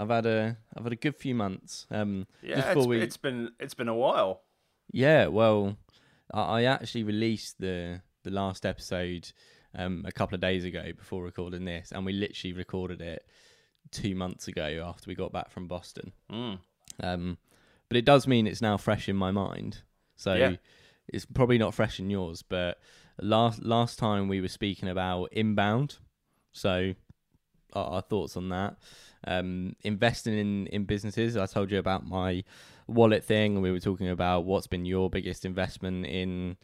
I've had a I've had a good few months. Um, Yeah, it's, we, it's been it's been a while. yeah. Well, I, I actually released the the last episode um a couple of days ago before recording this, and we literally recorded it two months ago after we got back from Boston. Mm. Um, but it does mean it's now fresh in my mind. So Yeah. it's probably not fresh in yours. But last last time we were speaking about inbound. So our, our thoughts on that. Um, investing in in businesses. I told you about my wallet thing, and we were talking about what's been your biggest investment in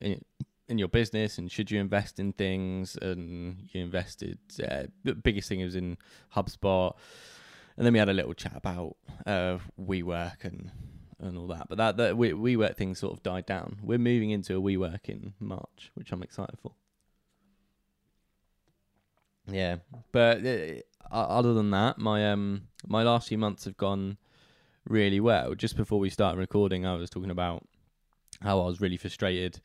in in your business and should you invest in things and you invested uh, the biggest thing was in HubSpot and then we had a little chat about uh, WeWork and and all that. But that that we WeWork thing sort of died down. We're moving into a WeWork in March, which I'm excited for. Yeah, but uh, other than that, my um my last few months have gone really well. Just before we started recording, I was talking about how I was really frustrated,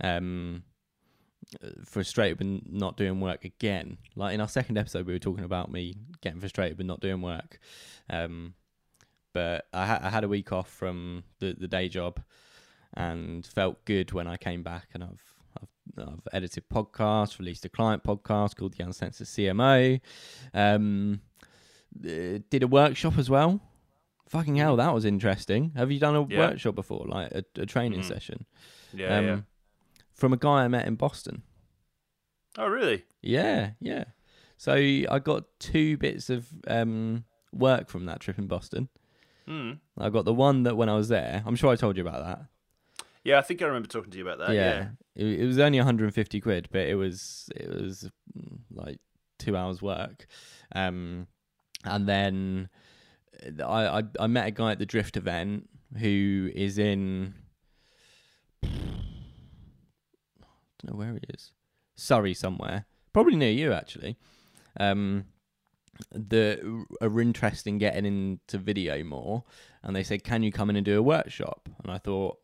um, frustrated with not doing work again. Like in our second episode, we were talking about me getting frustrated with not doing work. Um, but I, ha- I had a week off from the, the day job and felt good when I came back. And I've I've, edited podcasts, released a client podcast called the Uncensored CMO. Um, uh, did a workshop as well. Fucking hell, that was interesting. Have you done a Yeah. workshop before, like a, a training Mhm. session? Yeah, um, yeah. From a guy I met in Boston. Oh, really? Yeah, yeah. So I got two bits of um, work from that trip in Boston. Hmm. I got the one that when I was there, I'm sure I told you about that. Yeah, I think I remember talking to you about that. Yeah. It, it was only 150 quid, but it was it was mm, like two hours work. Um, and then uh, I, I I met a guy at the Drift event who is in. I don't know where he is. Surrey somewhere, probably near you actually. Um, that are interested in getting into video more, and they said, "Can you come in and do a workshop?" And I thought,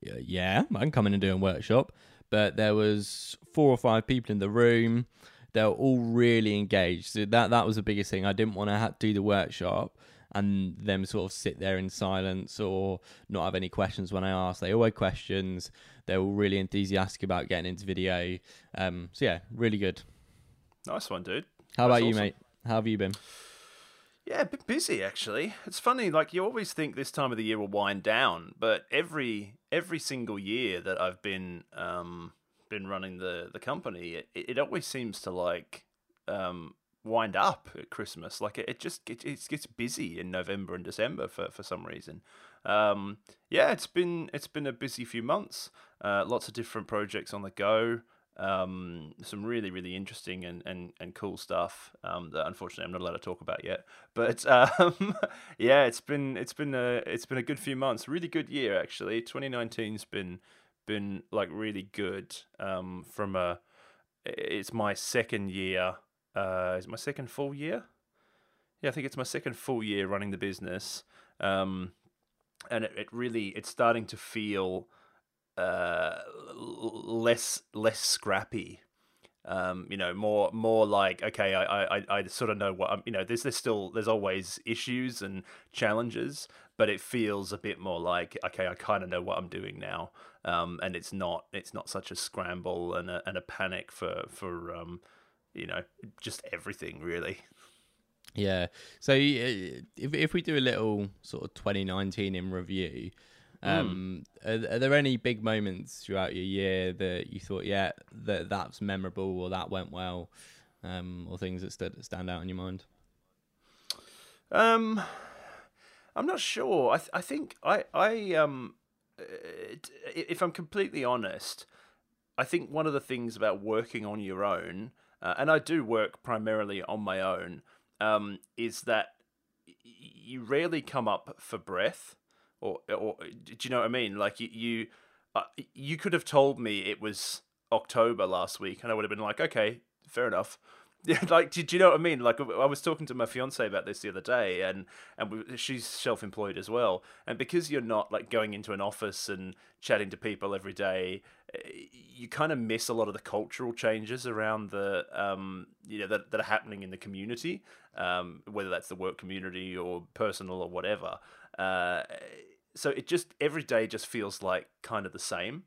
"Yeah, yeah, I can come in and do a workshop." But there was four or five people in the room. They were all really engaged. So that that was the biggest thing. I didn't want to to do the workshop and them sort of sit there in silence or not have any questions when I asked. They all had questions. They were really enthusiastic about getting into video. Um, so yeah, really good. Nice one, dude. How That's about you, awesome. mate? How have you been? Yeah, a bit busy actually. It's funny, like you always think this time of the year will wind down, but every every single year that I've been um been running the the company, it, it always seems to like um wind up at Christmas. Like it, it just gets it gets busy in November and December for for some reason. Um, yeah, it's been it's been a busy few months. Uh, lots of different projects on the go. Um, some really really interesting and, and, and cool stuff um, that unfortunately I'm not allowed to talk about yet. But um, yeah, it's been it's been a it's been a good few months. Really good year actually. 2019's been been like really good. Um, from a it's my second year. Uh, is my second full year? Yeah, I think it's my second full year running the business. Um, and it, it really it's starting to feel uh, less less scrappy. Um, you know, more more like okay, I, I I sort of know what I'm. You know, there's there's still there's always issues and challenges, but it feels a bit more like okay, I kind of know what I'm doing now. Um, and it's not it's not such a scramble and a and a panic for for um, you know, just everything really. Yeah. So if if we do a little sort of 2019 in review, um, are, are there any big moments throughout your year that you thought, yeah, that that's memorable or that went well, um, or things that stood, stand out in your mind? Um, I'm not sure. I th- I think I I um, uh, if I'm completely honest, I think one of the things about working on your own, uh, and I do work primarily on my own, um, is that you rarely come up for breath, or or do you know what I mean? Like you you, uh, you could have told me it was October last week, and I would have been like, okay, fair enough. Yeah, like, do, do you know what I mean? Like, I was talking to my fiance about this the other day, and and we, she's self-employed as well. And because you're not like going into an office and chatting to people every day, eh, you kind of miss a lot of the cultural changes around the um, you know that that are happening in the community, um, whether that's the work community or personal or whatever. Uh, so it just every day just feels like kind of the same.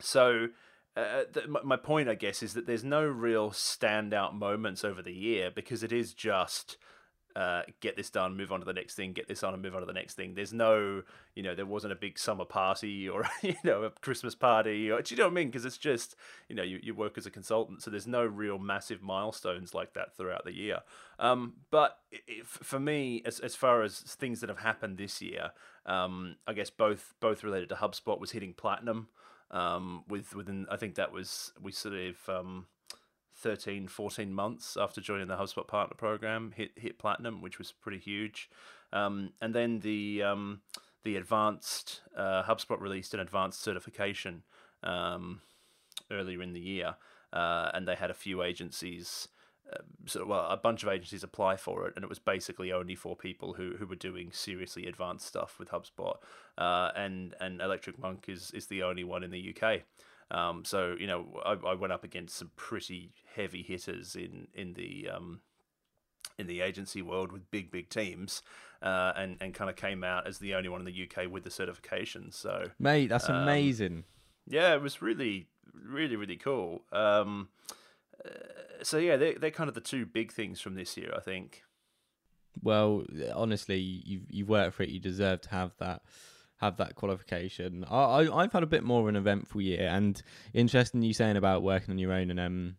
So uh, th- my point, I guess, is that there's no real standout moments over the year because it is just uh, get this done, move on to the next thing, get this on and move on to the next thing. There's no, you know, there wasn't a big summer party or, you know, a Christmas party. Or, do you know what I mean? Because it's just, you know, you, you work as a consultant, so there's no real massive milestones like that throughout the year. Um, but for me, as, as far as things that have happened this year, um, I guess both both related to HubSpot was hitting platinum um, with within I think that was we sort of um, 13, 14 months after joining the HubSpot partner program hit hit platinum, which was pretty huge. Um, and then the um, the advanced uh, HubSpot released an advanced certification um, earlier in the year, uh, and they had a few agencies so well, a bunch of agencies apply for it, and it was basically only for people who, who were doing seriously advanced stuff with HubSpot. Uh, and and Electric Monk is is the only one in the UK. Um, so you know, I, I went up against some pretty heavy hitters in in the um, in the agency world with big big teams, uh, and and kind of came out as the only one in the UK with the certification. So mate, that's um, amazing. Yeah, it was really really really cool. Um, uh, so yeah, they're they're kind of the two big things from this year, I think. Well, honestly, you've you've worked for it. You deserve to have that have that qualification. I, I have had a bit more of an eventful year, and interesting you saying about working on your own and um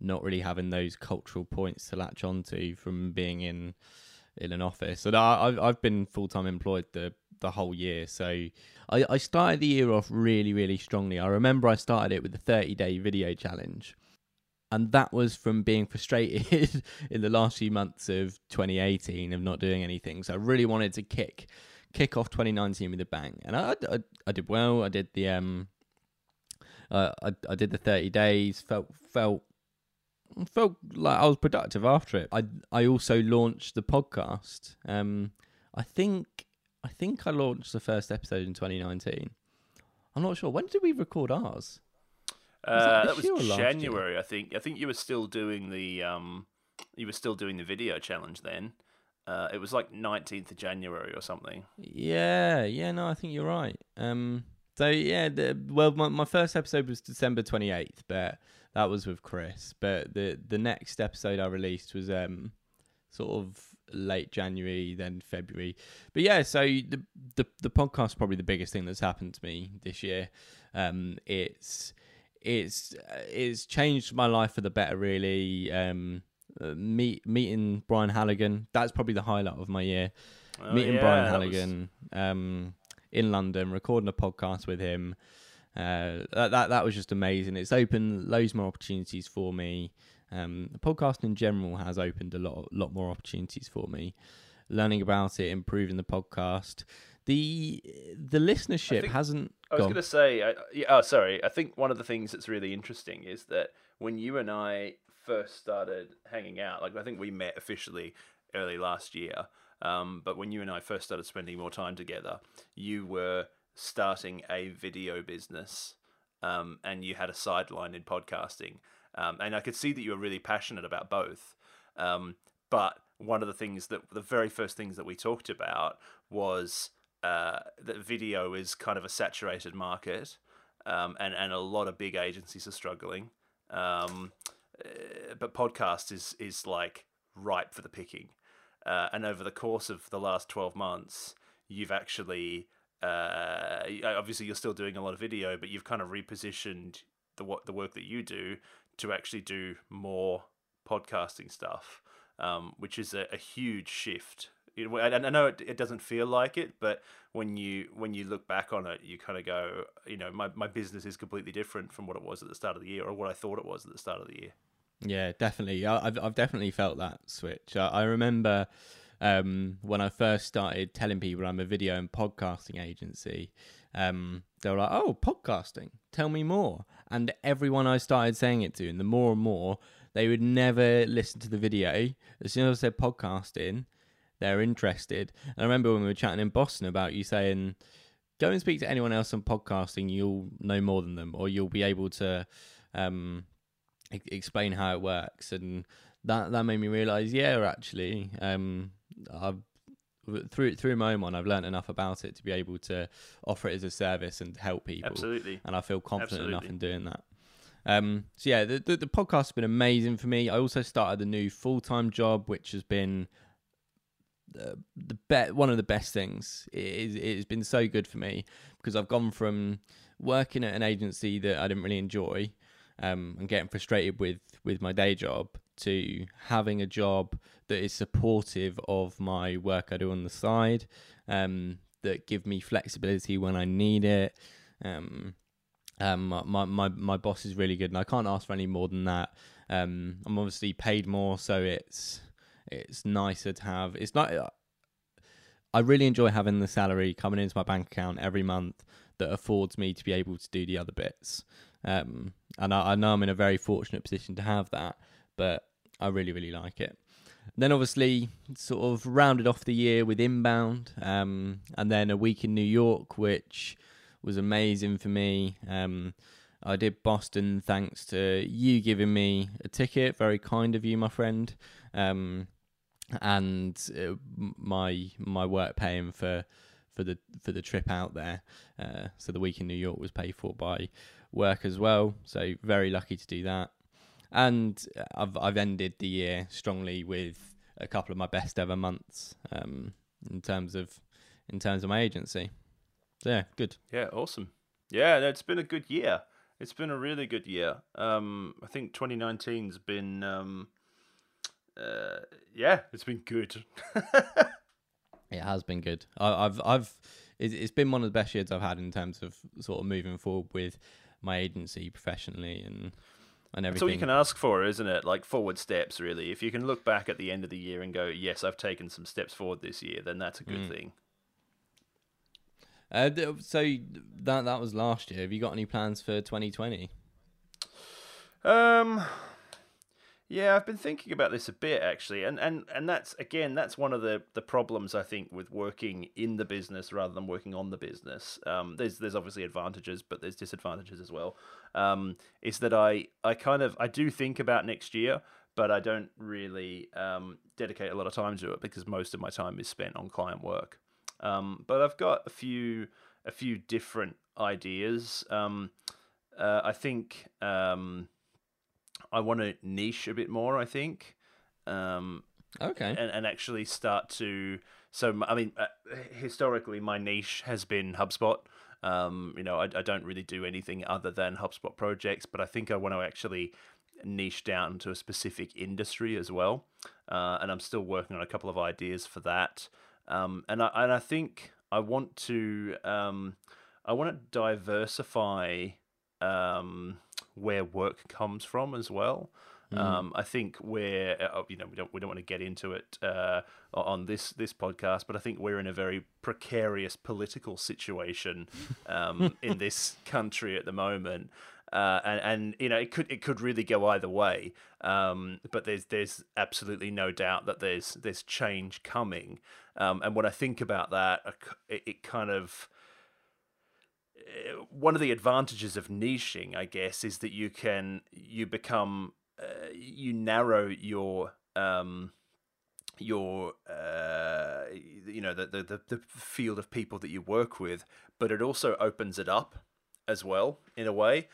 not really having those cultural points to latch onto from being in in an office. And I, I've I've been full time employed the the whole year, so I I started the year off really really strongly. I remember I started it with the thirty day video challenge and that was from being frustrated in the last few months of 2018 of not doing anything. So I really wanted to kick kick off 2019 with a bang, and I, I, I did well. I did the um, uh, I I did the 30 days. Felt felt felt like I was productive after it. I I also launched the podcast. Um, I think I think I launched the first episode in 2019. I'm not sure. When did we record ours? Uh, that, that was January, I think. I think you were still doing the um, you were still doing the video challenge then. Uh, it was like nineteenth of January or something. Yeah, yeah, no, I think you're right. Um, so yeah, the, well, my, my first episode was December twenty eighth, but that was with Chris. But the the next episode I released was um, sort of late January, then February. But yeah, so the the the podcast probably the biggest thing that's happened to me this year. Um, it's it's it's changed my life for the better. Really, um, uh, meet meeting Brian Halligan. That's probably the highlight of my year. Oh, meeting yeah, Brian Halligan was... um, in London, recording a podcast with him. Uh, that, that that was just amazing. It's opened loads more opportunities for me. Um, the podcast in general has opened a lot lot more opportunities for me. Learning about it, improving the podcast. The the listenership think, hasn't I was going to say, I, yeah, oh, sorry. I think one of the things that's really interesting is that when you and I first started hanging out, like I think we met officially early last year, um, but when you and I first started spending more time together, you were starting a video business um, and you had a sideline in podcasting. Um, and I could see that you were really passionate about both. Um, but one of the things that the very first things that we talked about was uh, that video is kind of a saturated market, um, and and a lot of big agencies are struggling. Um, uh, but podcast is is like ripe for the picking. Uh, and over the course of the last twelve months, you've actually uh, obviously you're still doing a lot of video, but you've kind of repositioned the what the work that you do to actually do more podcasting stuff, um, which is a, a huge shift I, know it, it doesn't feel like it, but when you when you look back on it, you kind of go, you know, my, my business is completely different from what it was at the start of the year or what I thought it was at the start of the year. Yeah, definitely. I've I've definitely felt that switch. I, I remember um, when I first started telling people I'm a video and podcasting agency. Um, they were like, "Oh, podcasting, tell me more." And everyone I started saying it to, and the more and more, they would never listen to the video. As soon as I said podcasting, they're interested. And I remember when we were chatting in Boston about you saying, go and speak to anyone else on podcasting, you'll know more than them, or you'll be able to um, e- explain how it works. And that that made me realize, yeah, actually, um, I've through through my own one, I've learned enough about it to be able to offer it as a service and help people. Absolutely. And I feel confident enough in doing that. Um, so yeah, the, the the podcast has been amazing for me. I also started a new full time job, which has been the, the be- one of the best things. It has been so good for me because I've gone from working at an agency that I didn't really enjoy um, and getting frustrated with with my day job to having a job that is supportive of my work I do on the side, um, that give me flexibility when I need it. Um, um, my, my my boss is really good, and I can't ask for any more than that. Um, I'm obviously paid more, so it's it's nicer to have. It's not. I really enjoy having the salary coming into my bank account every month that affords me to be able to do the other bits. Um, and I, I know I'm in a very fortunate position to have that, but I really really like it. Then obviously sort of rounded off the year with inbound, um, and then a week in New York, which was amazing for me. Um, I did Boston thanks to you giving me a ticket. Very kind of you, my friend. Um, and uh, my my work paying for for the for the trip out there. Uh, so the week in New York was paid for by work as well. So very lucky to do that. And I've I've ended the year strongly with a couple of my best ever months um, in terms of in terms of my agency. So yeah, good. Yeah, awesome. Yeah, it's been a good year. It's been a really good year. Um, I think 2019's been, um, uh, yeah, it's been good. It has been good. I, I've I've it's, it's been one of the best years I've had in terms of sort of moving forward with my agency professionally and and That's all you can ask for, isn't it? Like forward steps, really. If you can look back at the end of the year and go, yes, I've taken some steps forward this year, then that's a good Mm. thing. Uh, so that that was last year. Have you got any plans for 2020? Um, yeah, I've been thinking about this a bit actually, and and and that's again that's one of the the problems I think with working in the business rather than working on the business. Um, there's there's obviously advantages, but there's disadvantages as well. Um, is that I I kind of I do think about next year, but I don't really um dedicate a lot of time to it because most of my time is spent on client work. Um, but I've got a few a few different ideas. Um, uh, I think um, I want to niche a bit more. I think, um, Okay. and and actually start to. So I mean, uh, historically, my niche has been HubSpot. Um, you know, I, I don't really do anything other than HubSpot projects, but I think I want to actually niche down to a specific industry as well. Uh, and I'm still working on a couple of ideas for that. Um, and I and I think I want to um, I want to diversify um, where work comes from as well. Um, I think we're uh, you know we don't we don't want to get into it uh, on this this podcast, but I think we're in a very precarious political situation um, in this country at the moment. Uh, and, and you know it could it could really go either way, um, but there's there's absolutely no doubt that there's there's change coming, um, and when I think about that, it, it kind of one of the advantages of niching, I guess, is that you can you become uh, you narrow your um, your uh, you know the, the the the field of people that you work with, but it also opens it up as well in a way,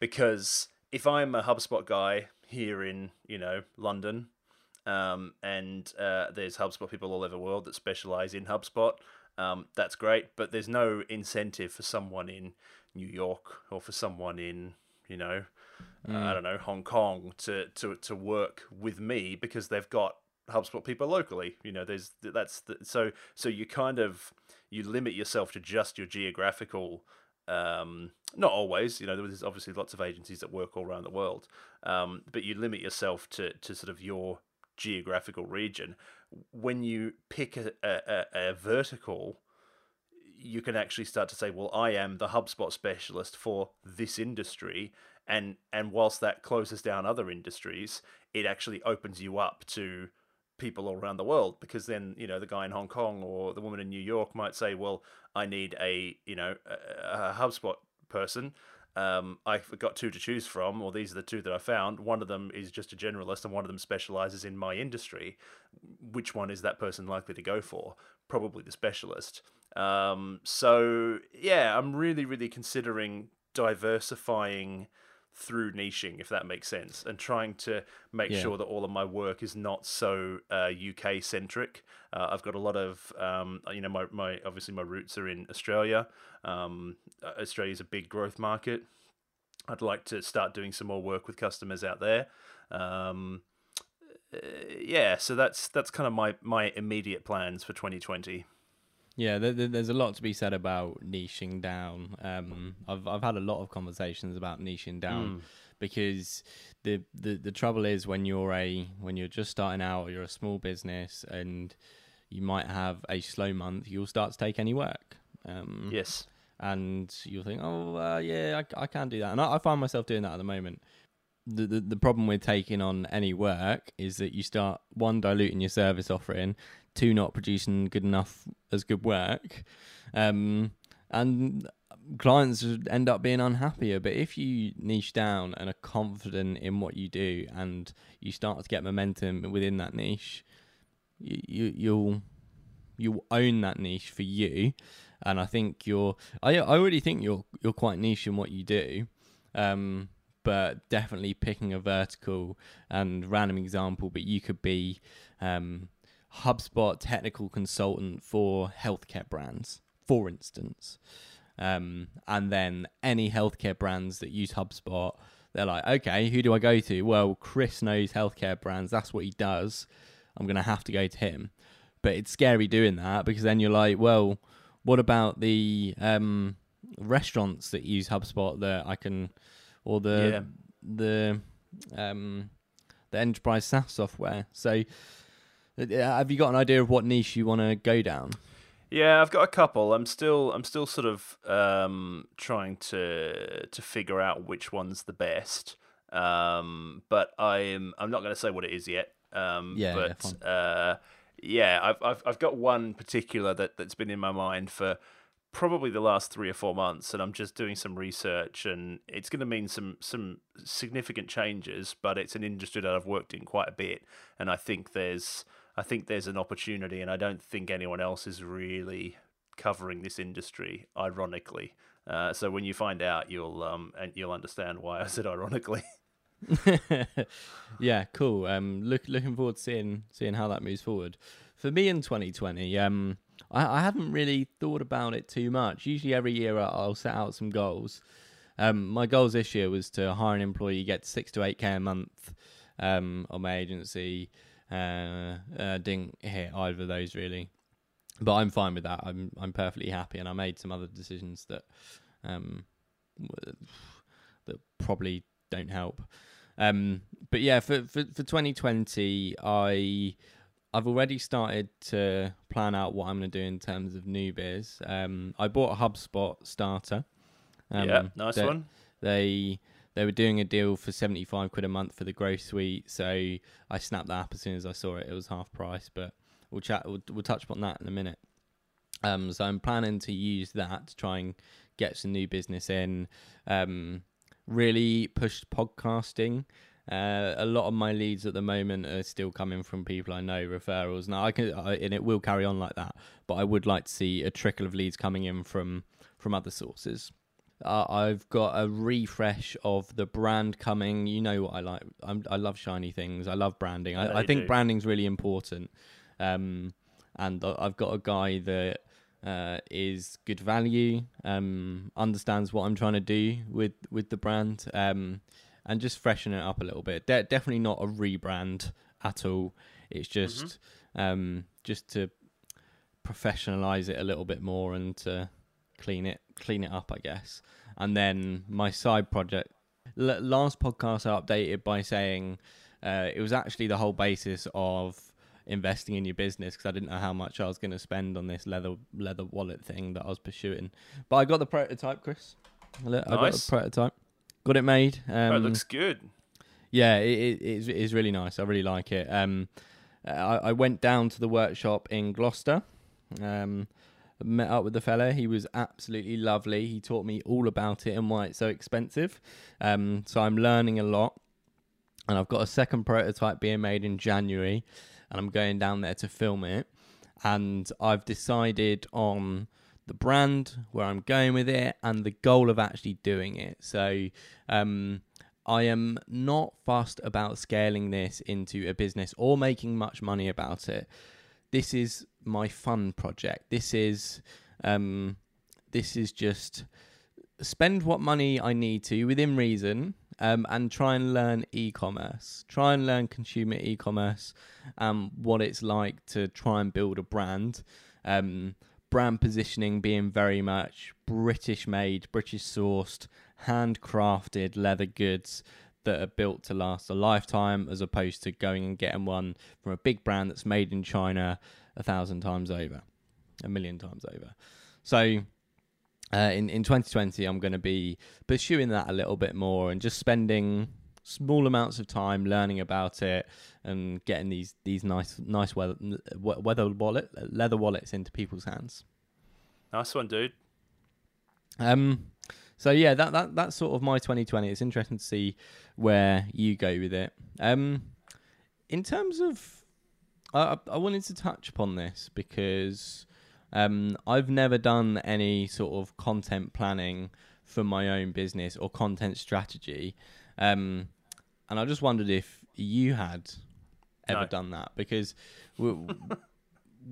because if I'm a HubSpot guy here in you know London, um, and uh, there's HubSpot people all over the world that specialize in HubSpot. Um, that's great, but there's no incentive for someone in New York or for someone in you know uh, I don't know Hong Kong to, to to work with me because they've got HubSpot people locally. You know, there's that's the, so so you kind of you limit yourself to just your geographical. Um, not always, you know. There's obviously lots of agencies that work all around the world, um, but you limit yourself to to sort of your geographical region. When you pick a, a, a, vertical, you can actually start to say, well, I am the HubSpot specialist for this industry, and and whilst that closes down other industries, it actually opens you up to people all around the world because then you know the guy in Hong Kong or the woman in New York might say, well, I need a you know a, a HubSpot person. Um, I've got two to choose from, or these are the two that I found. One of them is just a generalist, and one of them specializes in my industry. Which one is that person likely to go for? Probably the specialist. Um, so yeah, I'm really, really considering diversifying through niching, if that makes sense, and trying to make Yeah. sure that all of my work is not so uh, UK centric. Uh, I've got a lot of, um, you know, my, my obviously my roots are in Australia. Um, Australia is a big growth market. I'd like to start doing some more work with customers out there. Um, uh, yeah, so that's that's kind of my my immediate plans for 2020. Yeah, there, there- there's a lot to be said about niching down. Um, I've I've had a lot of conversations about niching down because the, the the trouble is when you're a when you're just starting out or you're a small business and you might have a slow month, you'll start to take any work. Um, Yes. and you'll think, oh uh, yeah, I, I can do that, and I, I find myself doing that at the moment. The, the the problem with taking on any work is that you start one diluting your service offering, two not producing good enough as good work, um, and clients end up being unhappier. But if you niche down and are confident in what you do, and you start to get momentum within that niche, you, you you'll you'll own that niche for you and I think you're I I already think you're you're quite niche in what you do. Um but definitely picking a vertical and random example, but you could be um HubSpot technical consultant for healthcare brands, for instance. Um, and then any healthcare brands that use HubSpot, they're like, okay, who do I go to? Well, Chris knows healthcare brands. That's what he does. I'm going to have to go to him. But it's scary doing that because then you're like, well, what about the um, restaurants that use HubSpot that I can, or the the um, the enterprise SaaS software? So, have you got an idea of what niche you want to go down? Yeah, I've got a couple. I'm still I'm still sort of um, trying to to figure out which one's the best. Um, but I'm I'm not going to say what it is yet. Um, Yeah, yeah, but fine. uh, yeah, I've, I've I've got one particular that that's been in my mind for probably the last three or four months, and I'm just doing some research, and it's going to mean some some significant changes. But it's an industry that I've worked in quite a bit, and I think there's I think there's an opportunity, and I don't think anyone else is really covering this industry. Ironically, uh, so when you find out, you'll um and you'll understand why I said ironically. yeah, cool. Um, look, looking forward to seeing seeing how that moves forward. For me in 2020, um, I, I haven't really thought about it too much. Usually, every year I'll set out some goals. Um, my goals this year was to hire an employee, get six to eight k a month um, on my agency. Uh, uh, didn't hit either of those really, but I'm fine with that. I'm I'm perfectly happy, and I made some other decisions that um, that probably don't help. Um, but yeah, for, for for 2020, I I've already started to plan out what I'm going to do in terms of new beers. Um, I bought a HubSpot starter. Um, yeah, nice that- one. They they were doing a deal for 75 quid a month for the growth suite, so I snapped that up as soon as I saw it. It was half price, but we'll chat. We'll, we'll touch upon that in a minute. Um, so I'm planning to use that to try and get some new business in. Um, really pushed podcasting. Uh, a lot of my leads at the moment are still coming from people I know, referrals. Now I can, I, and it will carry on like that. But I would like to see a trickle of leads coming in from from other sources. Uh, I've got a refresh of the brand coming. You know what I like. I'm, I love shiny things. I love branding. Yeah, I, I think do. branding's really important. Um, and I- I've got a guy that uh, is good value, um, understands what I'm trying to do with with the brand, um, and just freshen it up a little bit. De- definitely not a rebrand at all. It's just um, just to professionalize it a little bit more and to clean it clean it up, I guess. And then my side project. L- last podcast I updated by saying uh, it was actually the whole basis of investing in your business because I didn't know how much I was going to spend on this leather leather wallet thing that I was pursuing. But I got the prototype, Chris. I got Nice. the prototype. got it made. Um, oh, it looks good. Yeah, it, it is it's really nice. I really like it. Um, I, I went down to the workshop in Gloucester. Um, met up with the fella. He was absolutely lovely. He taught me all about it and why it's so expensive. Um, so I'm learning a lot. And I've got a second prototype being made in January, and I'm going down there to film it. And I've decided on the brand, where I'm going with it, and the goal of actually doing it. So, um, I am not fussed about scaling this into a business or making much money about it. This is my fun project. This is um, this is just spend what money I need to within reason um, and try and learn e-commerce. Try and learn consumer e-commerce, um, what it's like to try and build a brand. Um, brand positioning being very much British made, British sourced, handcrafted leather goods that are built to last a lifetime as opposed to going and getting one from a big brand that's made in China a thousand times over, a million times over. So uh, in in 2020, I'm going to be pursuing that a little bit more and just spending small amounts of time learning about it and getting these these nice nice weather, weather wallet leather wallets into people's hands. Nice one, dude. Um, so yeah, that that that's sort of my 2020. It's interesting to see where you go with it. Um, in terms of, I I wanted to touch upon this because um, I've never done any sort of content planning for my own business or content strategy, um, and I just wondered if you had ever No. done that because we,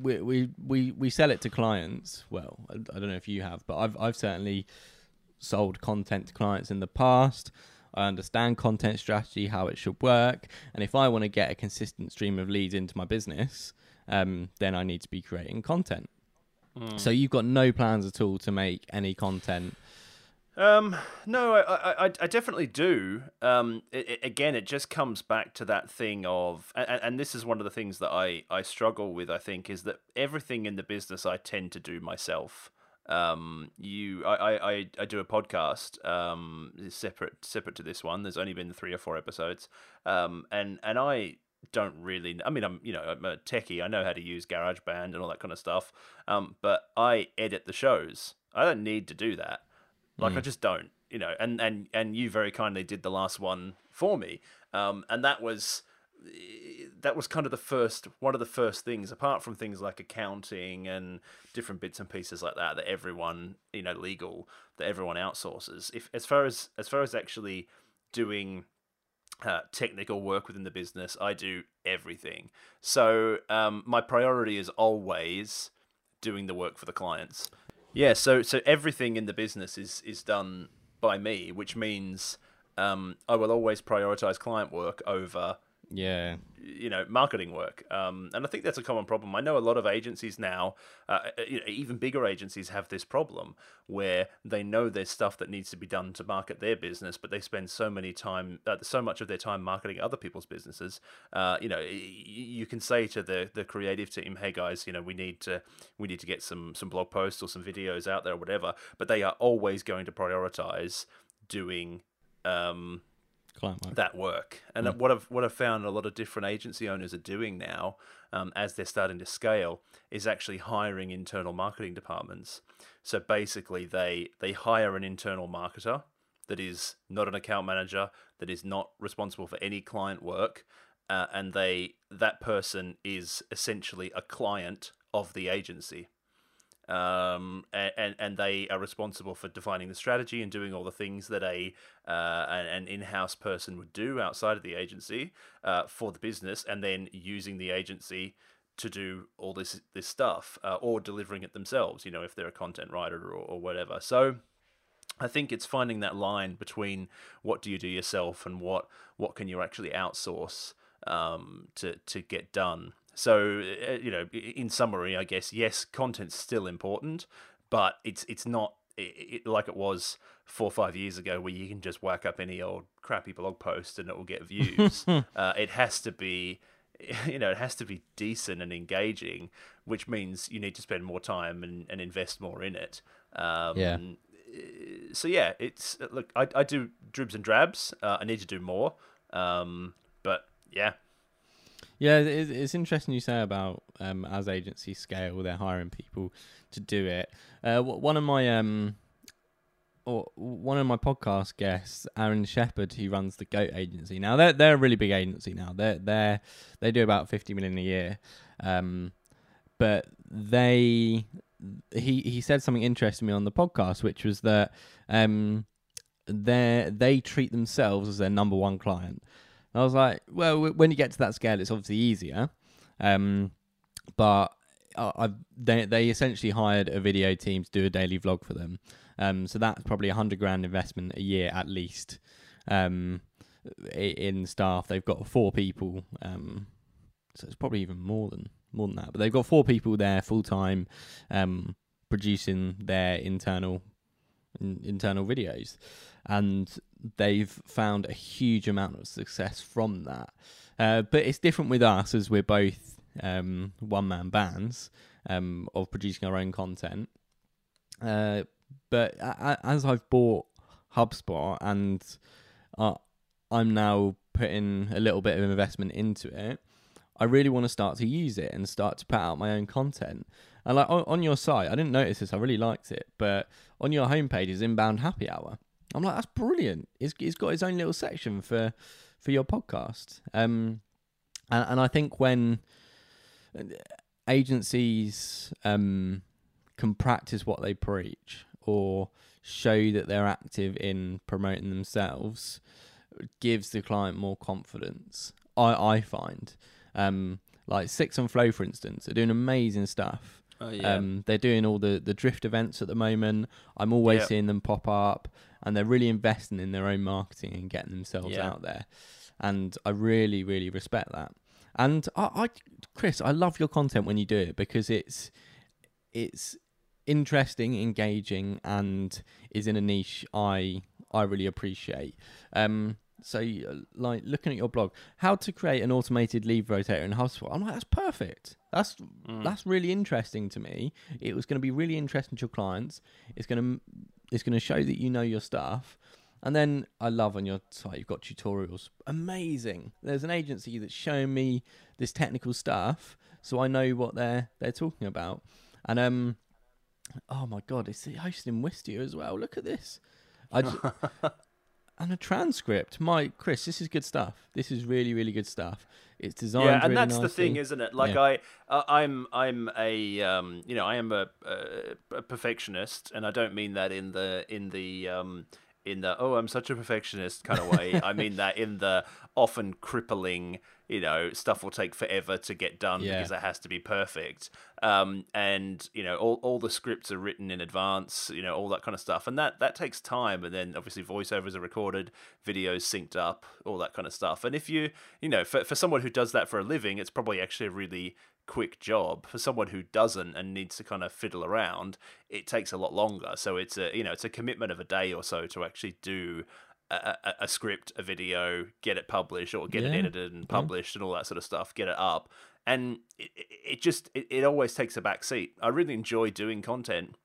we we we we sell it to clients. Well, I, I don't know if you have, but I've I've certainly sold content to clients in the past. I understand content strategy, how it should work, and if I want to get a consistent stream of leads into my business, um, then I need to be creating content. So you've got no plans at all to make any content. Um, no, I, I, I- I definitely do. Um, it, it- again, it just comes back to that thing of, and, and this is one of the things that I, I struggle with. I think is that everything in the business I tend to do myself. Um, you, I, I, I, do a podcast. Um, separate, separate to this one. There's only been three or four episodes. Um, and and I don't really. I mean, I'm you know I'm a techie. I know how to use GarageBand and all that kind of stuff. Um, but I edit the shows. I don't need to do that. Like I just don't, you know. And and and you very kindly did the last one for me. Um, and that was that was kind of the first one of the first things apart from things like accounting and different bits and pieces like that that everyone you know legal that everyone outsources. If as far as as far as actually doing uh, technical work within the business i do everything. So um, my priority is always doing the work for the clients. Yeah so so everything in the business is is done by me which means um, i will always prioritize client work over Yeah, you know marketing work. Um, and i think that's a common problem. I know a lot of agencies now uh, even bigger agencies have this problem where they know there's stuff that needs to be done to market their business but they spend so many time uh, so much of their time marketing other people's businesses. Uh, you know you can say to the the creative team hey guys you know we need to we need to get some some blog posts or some videos out there or whatever but they are always going to prioritize doing um, client work. that work. And what I've what I've found a lot of different agency owners are doing now, um, as they're starting to scale, is actually hiring internal marketing departments. So basically, they they hire an internal marketer that is not an account manager, that is not responsible for any client work, uh, and they that person is essentially a client of the agency um, and, and they are responsible for defining the strategy and doing all the things that a uh, an, an in-house person would do outside of the agency uh, for the business, and then using the agency to do all this this stuff uh, or delivering it themselves. You know, if they're a content writer or, or whatever. So. I think it's finding that line between what do you do yourself and what what can you actually outsource um, to to get done. So uh, you know, in summary, I guess yes, content's still important, but it's it's not i it, like it was four or five years ago, where you can just whack up any old crappy blog post and it will get views. uh, it has to be. You know, it has to be decent and engaging, which means you need to spend more time and, and invest more in it. Um, Yeah. so yeah, it's look. I, I do dribs and drabs. Uh, I need to do more. Um, but yeah, Yeah, it's, it's interesting you say about um, as agencies scale, they're hiring people to do it. Uh, one of my um, or one of my podcast guests, Arron Shepherd, who runs the Goat Agency. Now they're they're a really big agency now. They're they they do about fifty million a year, um, but they he he said something interesting to me on the podcast, which was that um, they they treat themselves as their number one client. I was like, well, when you get to that scale, it's obviously easier, um, but I, they they essentially hired a video team to do a daily vlog for them. Um, so that's probably a hundred grand investment a year at least. Um, in staff, they've got four people. Um, so it's probably even more than more than that. But they've got four people there full time, um, producing their internal in, internal videos, and they've found a huge amount of success from that. Uh, but it's different with us as we're both um, one man bands um, of producing our own content. Uh, but as I've bought HubSpot and uh, I'm now putting a little bit of investment into it, I really want to start to use it and start to put out my own content. And like on, on your site, I didn't notice this. I really liked it, but on your homepage is inbound happy hour. I'm like, that's brilliant. It's, it's got its own little section for for your podcast. Um, and, and I think when agencies um can practice what they preach or show that they're active in promoting themselves gives the client more confidence i i find um like six and flow for instance are doing amazing stuff oh, um, they're doing all the, the drift events at the moment. I'm always Yep. seeing them pop up, and they're really investing in their own marketing and getting themselves Yeah. out there. And I really, really respect that. And I, I, Chris, I love your content when you do it because it's it's interesting, engaging, and is in a niche I I really appreciate. Um, so, uh, like looking at your blog, how to create an automated lead rotator in HubSpot. I'm like, that's perfect. That's Mm. that's really interesting to me. It was going to be really interesting to your clients. It's going to it's going to show that you know your stuff. And then I love on your site you've got tutorials. Amazing. There's an agency that's showing me this technical stuff, so I know what they're they're talking about. And um, oh my god, it's hosted in Wistia as well. Look at this. I ju- and a transcript. My Chris, this is good stuff. This is really really good stuff. It's designed. yeah, and really that's the thing, isn't it? Like Yeah. I, uh, I'm, I'm a, um, you know, I am a, a, a perfectionist, and I don't mean that in the in the um, in the oh, I'm such a perfectionist kind of way. I mean that in the often crippling, you know, stuff will take forever to get done Yeah. because it has to be perfect. Um, and you know, all all the scripts are written in advance, you know, all that kind of stuff, and that that takes time. And then obviously voiceovers are recorded, videos synced up, all that kind of stuff. And if you, you know, for for someone who does that for a living, it's probably actually a really quick job. For someone who doesn't and needs to kind of fiddle around, it takes a lot longer. So it's a you know it's a commitment of a day or so to actually do a, a, a script, a video, get it published or get it edited and published and all that sort of stuff, get it up. And it, it- just it, it always takes a back seat. I really enjoy doing content.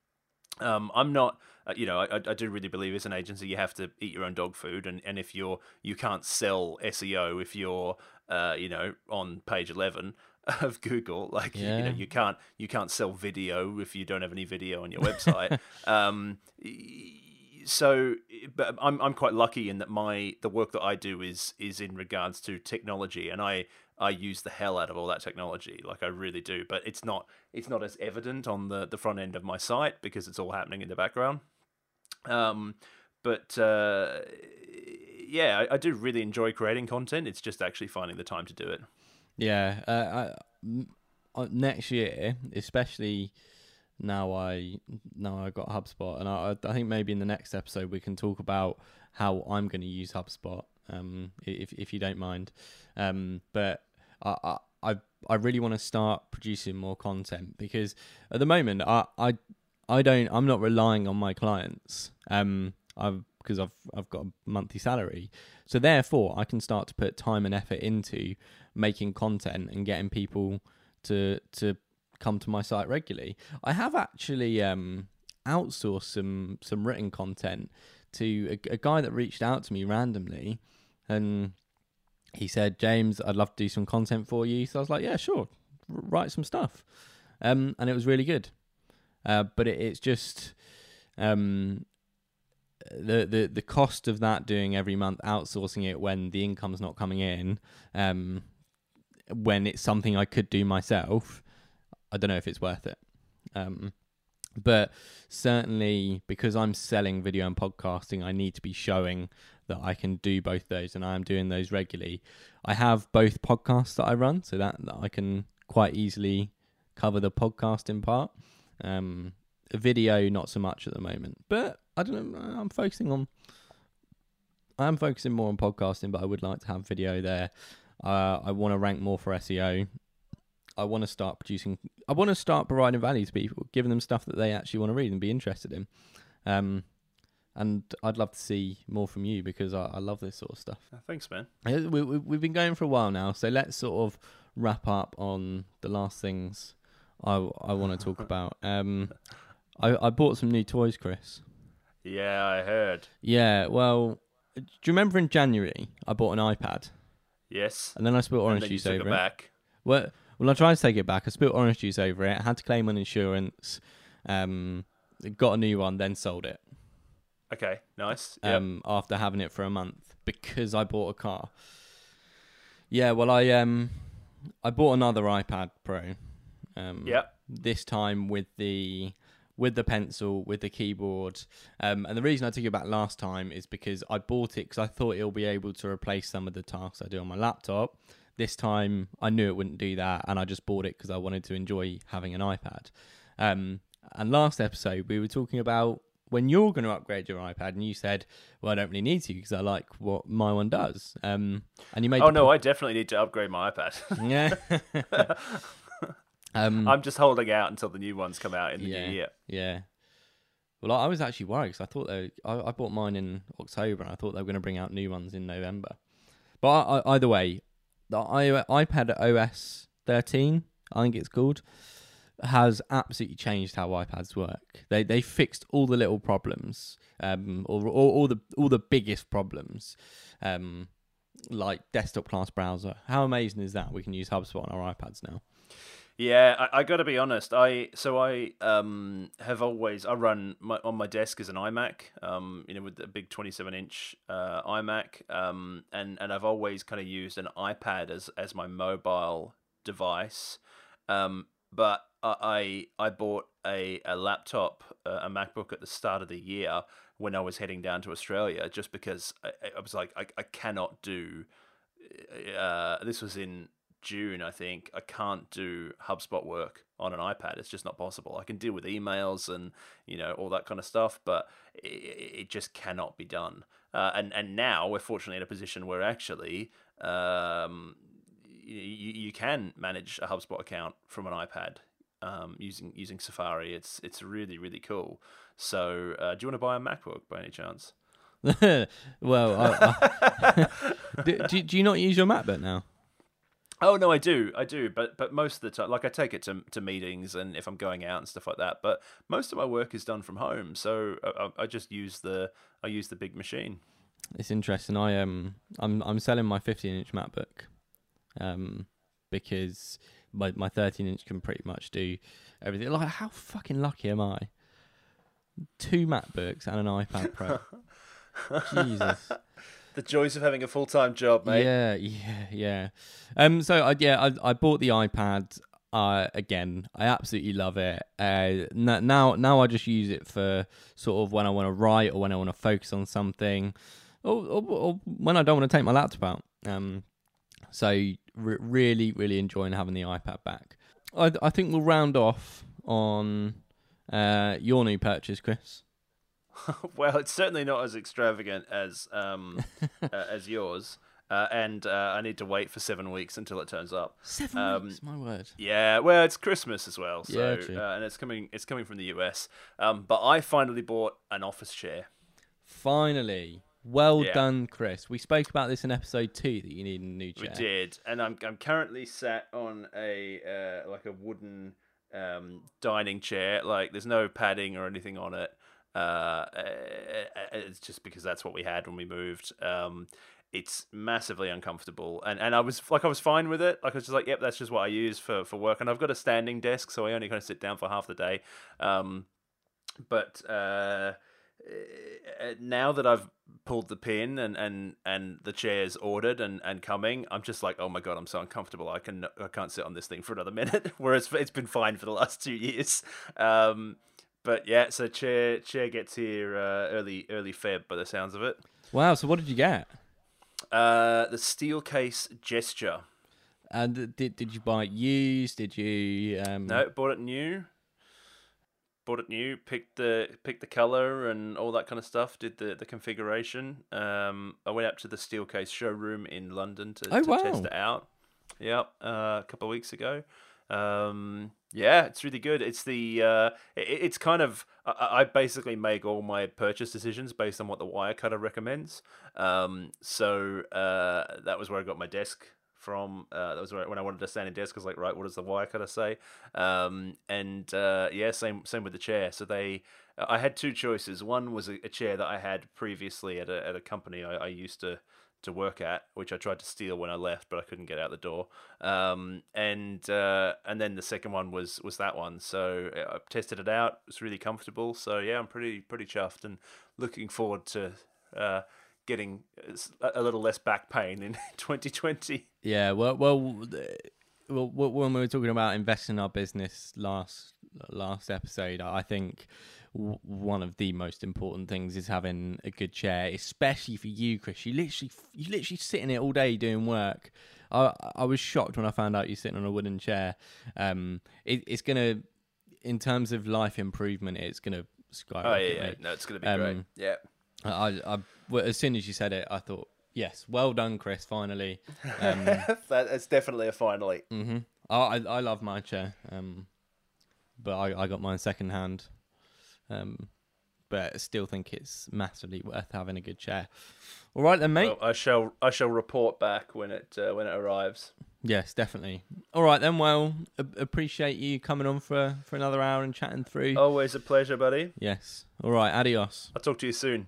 Um, I'm not, uh, you know, I, I do really believe as an agency you have to eat your own dog food, and, and if you're you can't sell SEO if you're, uh, you know, on page eleven of Google, like you know, Yeah. you can't you can't sell video if you don't have any video on your website. um, so, but I'm I'm quite lucky in that my the work that I do is is in regards to technology, and I I use the hell out of all that technology, like I really do. But it's not it's not as evident on the the front end of my site because it's all happening in the background. Um, but uh, yeah, I, I do really enjoy creating content. It's just actually finding the time to do it. Yeah, uh, I, uh, next year, especially now I now I got HubSpot, and I, I think maybe in the next episode we can talk about how I'm going to use HubSpot, um, if if you don't mind. Um, but I I I, really want to start producing more content because at the moment I I I don't I'm not relying on my clients. Um, I've because I've I've got a monthly salary, so therefore I can start to put time and effort into making content and getting people to to come to my site regularly. I have actually um outsource some some written content to a, a guy that reached out to me randomly, and he said, "James, I'd love to do some content for you." So I was like, "Yeah, sure, R- write some stuff," um, and it was really good. Uh, but it, it's just um, the the the cost of that doing every month, outsourcing it when the income's not coming in, um, when it's something I could do myself. I don't know if it's worth it. Um, but certainly because I'm selling video and podcasting, I need to be showing that I can do both those, and I am doing those regularly. I have both podcasts that I run, so that, that I can quite easily cover the podcasting part. Um, video, not so much at the moment, but I don't know. I'm focusing on. I'm focusing more on podcasting, but I would like to have video there. Uh, I want to rank more for SEO. I want to start producing. I want to start providing value to people, giving them stuff that they actually want to read and be interested in. Um, and I'd love to see more from you because I, I love this sort of stuff. Thanks, man. We, we, we've been going for a while now, so let's sort of wrap up on the last things I, I want to talk about. Um, I, I bought some new toys, Chris. Yeah, I heard. Yeah, well, do you remember in January I bought an iPad Yes. and then I spilled orange juice over it? back. Well, well, I tried to take it back. I spilled orange juice over it. I had to claim on insurance. Um, got a new one, then sold it. Okay, nice. Yep. Um, after having it for a month because I bought a car. Yeah, well, I um, I bought another iPad Pro. Um, Yep. This time with the with the pencil, with the keyboard. Um, and the reason I took it back last time is because I bought it because I thought it'll be able to replace some of the tasks I do on my laptop. This time I knew it wouldn't do that, and I just bought it because I wanted to enjoy having an iPad. Um, and last episode we were talking about when you're going to upgrade your iPad, and you said, "Well, I don't really need to because I like what my one does." Um, and you made Oh no, I definitely need to upgrade my iPad. yeah. um, I'm just holding out until the new ones come out in the Yeah. new year. Yeah. Well, I I was actually worried because I thought they. I, I bought mine in October, and I thought they were going to bring out new ones in November. But I, I, either way, the iPad OS 13, I think it's called, has absolutely changed how iPads work. They they fixed all the little problems, um, or, all the all the biggest problems, um, like desktop class browser. How amazing is that? We can use HubSpot on our iPads now. Yeah, I, I got to be honest. I so I um have always I run my on my desk is an iMac, um you know with a big twenty seven inch uh, iMac, um and and I've always kind of used an iPad as as my mobile device, um but I I I bought a a laptop uh, a MacBook at the start of the year when I was heading down to Australia just because I, I was like I, I cannot do uh, this was in June, I think, I can't do HubSpot work on an iPad. It's just not possible. I can deal with emails and you know all that kind of stuff, but it, it just cannot be done. Uh, and and now we're fortunately in a position where actually um, you, you can manage a HubSpot account from an iPad um, using using Safari. It's it's really really cool. So uh, do you want to buy a MacBook by any chance? well, I, I, do, do, do you not use your MacBook now? Oh no, I do, I do, but but most of the time, like I take it to to meetings and if I'm going out and stuff like that. But most of my work is done from home, so I, I just use the I use the big machine. It's interesting. I um, I'm I'm selling my 15 inch MacBook, um, because my my 13 inch can pretty much do everything. Like, how fucking lucky am I? Two MacBooks and an iPad Pro. Jesus. The joys of having a full time job, mate. Yeah, yeah, yeah. Um, so I yeah, I I bought the iPad. Uh, again, I absolutely love it. Uh, now now I just use it for sort of when I want to write or when I want to focus on something, or, or, or when I don't want to take my laptop out. Um, so re- really really enjoying having the iPad back. I I think we'll round off on uh your new purchase, Chris. well, it's certainly not as extravagant as um uh, as yours, uh, and uh, I need to wait for seven weeks until it turns up. Seven Um, weeks, my word. Yeah, well, it's Christmas as well, so Yeah, true. uh, and it's coming it's coming from the US. Um, but I finally bought an office chair. Finally. Well Yeah. done, Chris. We spoke about this in episode two that you need a new chair. We did, and I'm I'm currently sat on a uh, like a wooden um, dining chair. Like there's no padding or anything on it. Uh, it's just because that's what we had when we moved. Um, it's massively uncomfortable, and, and I was like I was fine with it. Like I was just like, yep, that's just what I use for, for work. And I've got a standing desk, so I only kind of sit down for half the day. Um, but uh, now that I've pulled the pin and, and, and the chair's ordered and, and coming, I'm just like, oh my god, I'm so uncomfortable. I can I can't sit on this thing for another minute. Whereas it's been fine for the last two years. Um, but yeah, so chair chair gets here uh, early early Feb by the sounds of it. Wow. So what did you get? Uh, the Steelcase Gesture. And did did you buy it used? Did you? Um... No, bought it new. Bought it new. Picked the picked the color and all that kind of stuff. Did the the configuration. Um, I went up to the Steelcase showroom in London to, oh, to wow. test it out. Yep, uh, a couple of weeks ago. Um, yeah, it's really good. It's the uh, it, it's kind of I, I, basically make all my purchase decisions based on what the Wirecutter recommends. Um, so uh, that was where I got my desk from. Uh, that was when I wanted a standing desk. I was like, right, what does the Wirecutter say? Um, and uh, yeah, same same with the chair. So they, I had two choices. One was a, a chair that I had previously at a at a company I, I used to to work at, which I tried to steal when I left, but I couldn't get out the door. Um, and uh, and then the second one was was that one. So I tested it out. It's really comfortable. So yeah, I'm pretty pretty chuffed and looking forward to. Uh, getting a little less back pain in 2020. Yeah, well, well, well, when we were talking about investing in our business last last episode, I think one of the most important things is having a good chair, especially for you, Chris. You literally, you literally sit in it all day doing work. I I was shocked when I found out you're sitting on a wooden chair. Um, it, it's gonna, in terms of life improvement, it's gonna skyrocket. Oh yeah, yeah. no, it's gonna be um, great. Yeah. I, I, well, as soon as you said it, I thought, yes, well done, Chris. Finally. Um, That's definitely a finally. Mm-hmm. I, I love my chair, um, but I, I got mine second hand. Um, but I still think it's massively worth having a good chair. All right then, mate. Well, I shall I shall report back when it uh, when it arrives. Yes, definitely. All right then. Well, a- appreciate you coming on for for another hour and chatting through. Always a pleasure, buddy. Yes. All right. Adios. I'll talk to you soon.